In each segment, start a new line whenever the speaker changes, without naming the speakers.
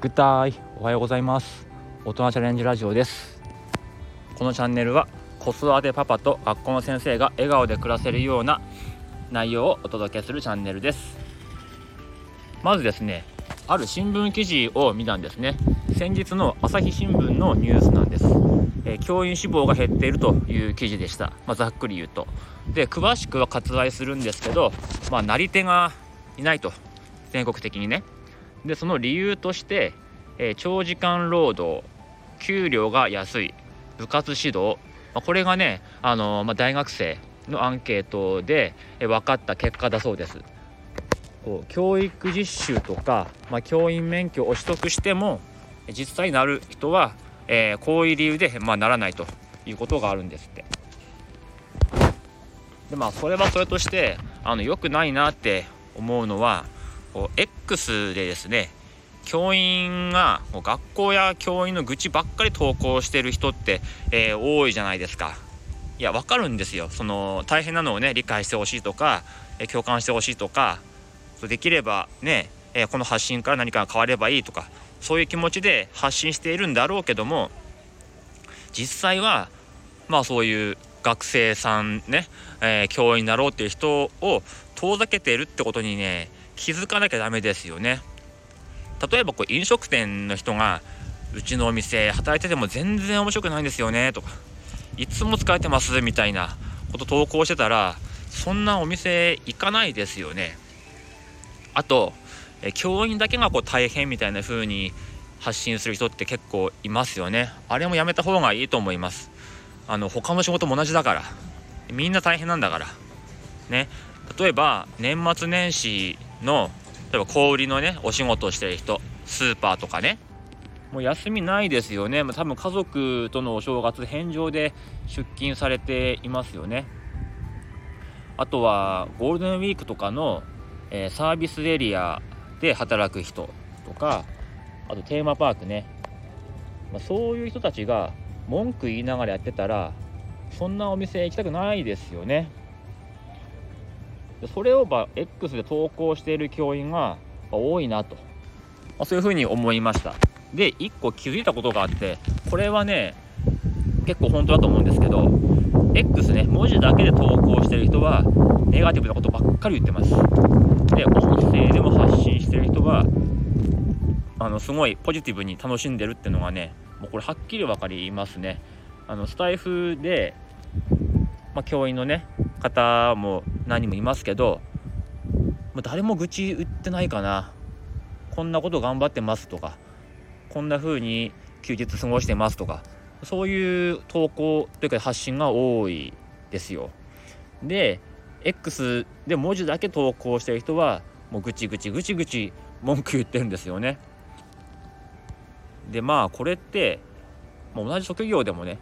グッタイおはようございます。大人チャレンジラジオです。このチャンネルは子育てパパと学校の先生が笑顔で暮らせるような内容をお届けするチャンネルです。まずですねある新聞記事を見たんですね。先日の朝日新聞のニュースなんです、えー、教員志望が減っているという記事でした、まあ、ざっくり言うと。で詳しくは割愛するんですけど、まあ、なり手がいないと。全国的にね。でその理由として、えー、長時間労働給料が安い部活指導、まあ、これがね、あのー、まあ、大学生のアンケートで、えー、分かった結果だそうです。こう教育実習とか、まあ、教員免許を取得しても実際になる人は、えー、こういう理由で、まあ、ならないということがあるんですって。でまあそれはそれとしてあの良くないなって思うのはこう X でですね教員が学校や教員の愚痴ばっかり投稿してる人って、えー、多いじゃないですか。いや分かるんですよその大変なのをね理解してほしいとか、え共感してほしいとかできればね、えこの発信から何かが変わればいいとかそういう気持ちで発信しているんだろうけども実際はまあそういう学生さんね、えー、教員になろうっていう人を遠ざけているってことにね気づかなきゃダメですよね。例えばこう飲食店の人がうちのお店働いてても全然面白くないんですよねとかいつも疲れてますみたいなこと投稿してたらそんなお店行かないですよね。あと教員だけがこう大変みたいな風に発信する人って結構いますよね。あれもやめた方がいいと思います。あの他の仕事も同じだからみんな大変なんだからね例えば年末年始の例えば小売りのねお仕事をしてる人スーパーとかね。もう休みないですよね。ま多分家族とのお正月返上で出勤されていますよね。あとはゴールデンウィークとかの、えー、サービスエリアで働く人とかあとテーマパークね、まあ、そういう人たちが文句言いながらやってたらそんなお店行きたくないですよね。それをば X で投稿している教員が多いなと、ま、そういうふうに思いました。で1個気づいたことがあってこれはね結構本当だと思うんですけど X ね文字だけで投稿してる人はネガティブなことばっかり言ってます。で音声でも発信してる人はあのすごいポジティブに楽しんでるっていうのがねもうこれはっきり分かりますね。あのスタイフで、まあ、教員のね方も何人もいますけどもう誰も愚痴言ってないかな。こんなこと頑張ってますとかこんな風に休日過ごしてますとかそういう投稿というか発信が多いですよ。で X で文字だけ投稿してる人はもうぐちぐちぐちぐち文句言ってるんですよね。でまあこれって同じ職業でもね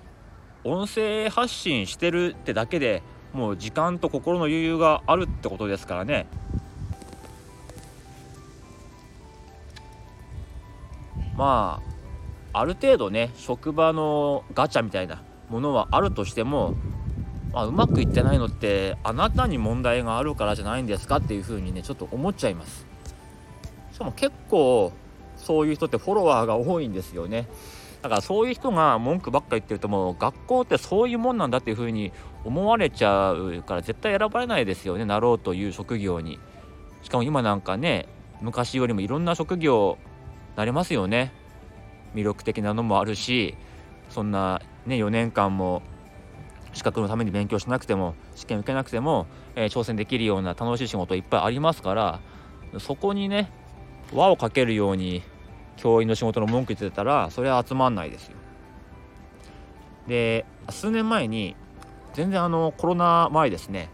音声発信してるってだけでもう時間と心の余裕があるってことですからね。まあある程度ね職場のガチャみたいなものはあるとしても、まあ、うまくいってないのってあなたに問題があるからじゃないんですかっていうふうにねちょっと思っちゃいます。しかも結構そういう人ってフォロワーが多いんですよね。だからそういう人が文句ばっか言ってるともう学校ってそういうもんなんだっていうふうに思われちゃうから絶対選ばれないですよねなろうという職業に。しかも今なんかね昔よりもいろんな職業なれますよね。魅力的なのもあるしそんなね4年間も資格のために勉強しなくても試験受けなくても、えー、挑戦できるような楽しい仕事いっぱいありますからそこにね輪をかけるように教員の仕事の文句言ってたらそれは集まんないですよ。で数年前に全然あのコロナ前ですね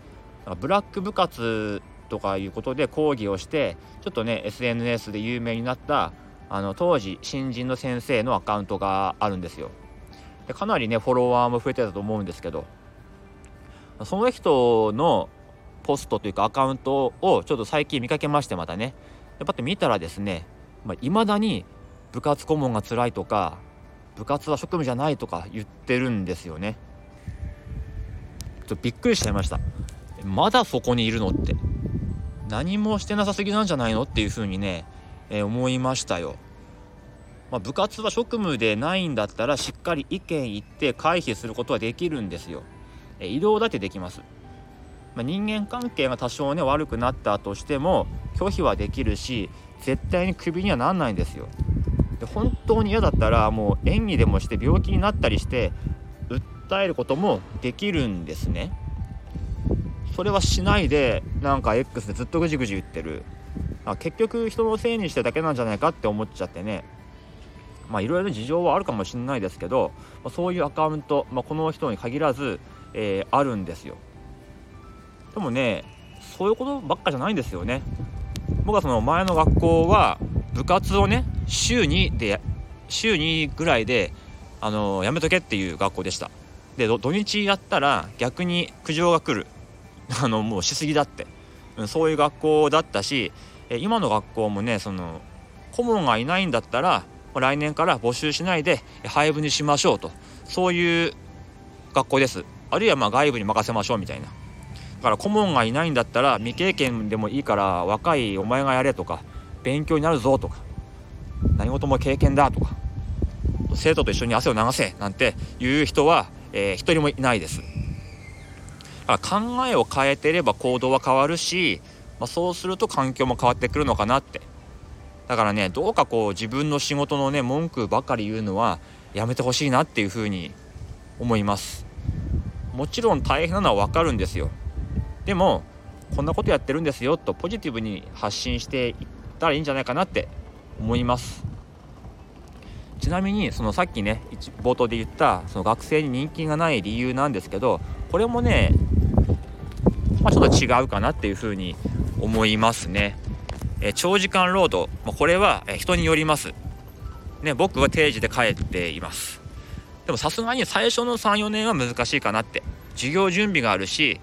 ブラック部活とかいうことで講義をしてちょっとね SNS で有名になったあの当時新人の先生のアカウントがあるんですよ。でかなりねフォロワーも増えてたと思うんですけどその人のポストというかアカウントをちょっと最近見かけましてまたねやっぱって見たらですねまあ、未だに部活顧問が辛いとか部活は職務じゃないとか言ってるんですよねちょっとびっくりしちゃいましたまだそこにいるのって何もしてなさすぎなんじゃないのっていうふうにね、えー、思いましたよまあ、部活は職務でないんだったらしっかり意見言って回避することはできるんですよ。え移動だってできます。まあ、人間関係が多少ね悪くなったとしても拒否はできるし絶対にクビにはなんないんですよ。で本当に嫌だったらもう演技でもして病気になったりして訴えることもできるんですね。それはしないでなんか X でずっとぐじぐじ言ってるあ結局人のせいにしてるだけなんじゃないかって思っちゃってねまあいろいろ事情はあるかもしれないですけど、まあ、そういうアカウント、まあ、この人に限らず、えー、あるんですよでもねそういうことばっかじゃないんですよね僕はその前の学校は部活をね週2で週2ぐらいであのやめとけっていう学校でした。で土日やったら逆に苦情が来る。あのもうしすぎだって、うん、そういう学校だったし今の学校もねその顧問がいないんだったら来年から募集しないで配分にしましょうと。そういう学校です。あるいはま外部に任せましょうみたいな。から顧問がいないんだったら未経験でもいいから若いお前がやれとか勉強になるぞとか何事も経験だとか生徒と一緒に汗を流せなんていう人は、えー、一人もいないです。だから考えを変えてれば行動は変わるし、まあ、そうすると環境も変わってくるのかなって。だからねどうかこう自分の仕事のね文句ばかり言うのはやめてほしいなっていうふうに思います。もちろん大変なのは分かるんですよ。でもこんなことやってるんですよとポジティブに発信していったらいいんじゃないかなって思いますちなみにそのさっきね冒頭で言ったその学生に人気がない理由なんですけどこれもねまあ、ちょっと違うかなっていうふうに思いますね。え長時間労働、まあ、これは人によります。ね、僕は定時で帰っています。でもさすがに最初の3、4年は難しいかなって。授業準備があるし、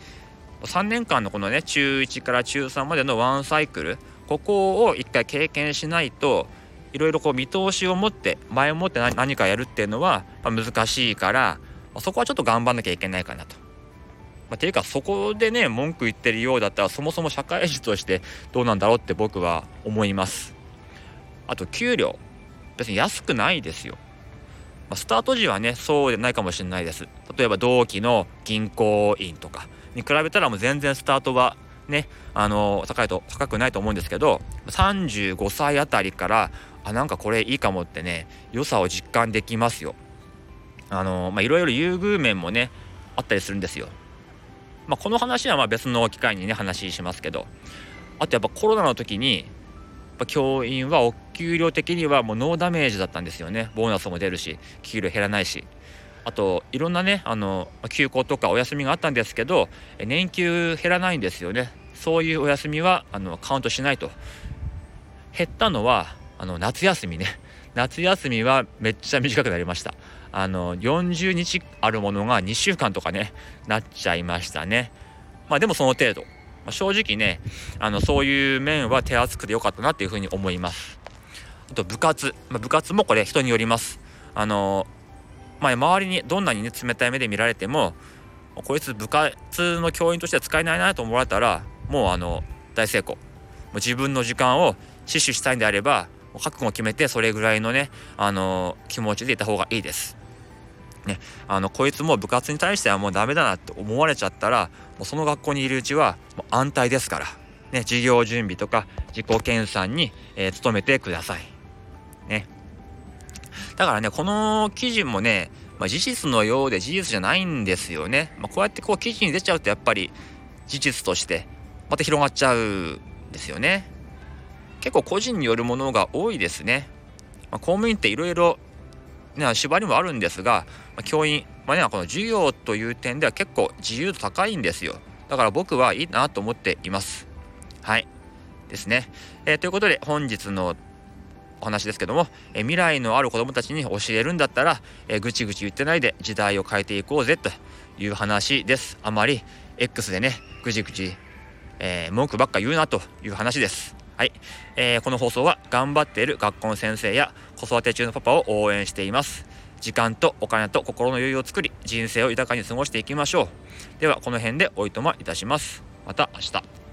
3年間のこのね、中1から中3までのワンサイクル、ここを1回経験しないと、いろいろこう見通しを持って、前をもって何かやるっていうのは難しいから、そこはちょっと頑張んなきゃいけないかなと。まあ、ていうかそこでね文句言ってるようだったらそもそも社会人としてどうなんだろうって僕は思います。あと給料。別に安くないですよ、まあ、スタート時はねそうでないかもしれないです。例えば同期の銀行員とかに比べたらもう全然スタートはねあの高いと高くないと思うんですけど35歳あたりからあなんかこれいいかもってね良さを実感できますよ。あのまあいろいろ優遇面もねあったりするんですよ。まあ、この話はまあ別の機会にね話しますけどあとやっぱコロナの時に教員はお給料的にはもうノーダメージだったんですよね。ボーナスも出るし給料減らないし。あといろんなねあの休校とかお休みがあったんですけど年給減らないんですよね。そういうお休みはあのカウントしないと。減ったのはあの夏休みね。夏休みはめっちゃ短くなりました。あの40日あるものが2週間とかねなっちゃいましたね。まあでもその程度、まあ、正直ねあのそういう面は手厚くてよかったなっていうふうに思います。あと部活、まあ、部活もこれ人によります。あのまあ周りにどんなにね冷たい目で見られてもこいつ部活の教員としては使えないなと思われたらもうあの大成功。もう自分の時間を死守したいんであれば覚悟を決めてそれぐらいのねあの気持ちでいた方がいいです。ね、あのこいつも部活に対してはもうダメだなって思われちゃったらもうその学校にいるうちはもう安泰ですから、ね、授業準備とか自己研鑽に、えー、努めてください。ね、だからねこの記事もね、まあ、事実のようで事実じゃないんですよね。まあ、こうやってこう記事に出ちゃうとやっぱり事実としてまた広がっちゃうんですよね。結構個人によるものが多いですね。まあ、公務員っていろいろ、縛りもあるんですが、まあ、教員、まあね、この授業という点では結構自由度高いんですよ。だから僕はいいなと思っています。はい。ですね。えー、ということで本日のお話ですけども、えー、未来のある子供たちに教えるんだったら、えー、ぐちぐち言ってないで時代を変えていこうぜという話です。あまり X でね、ぐちぐち、え文句ばっか言うなという話です。はい、えー、この放送は頑張っている学校の先生や子育て中のパパを応援しています。時間とお金と心の余裕を作り人生を豊かに過ごしていきましょう。ではこの辺でおいとまいたします。また明日。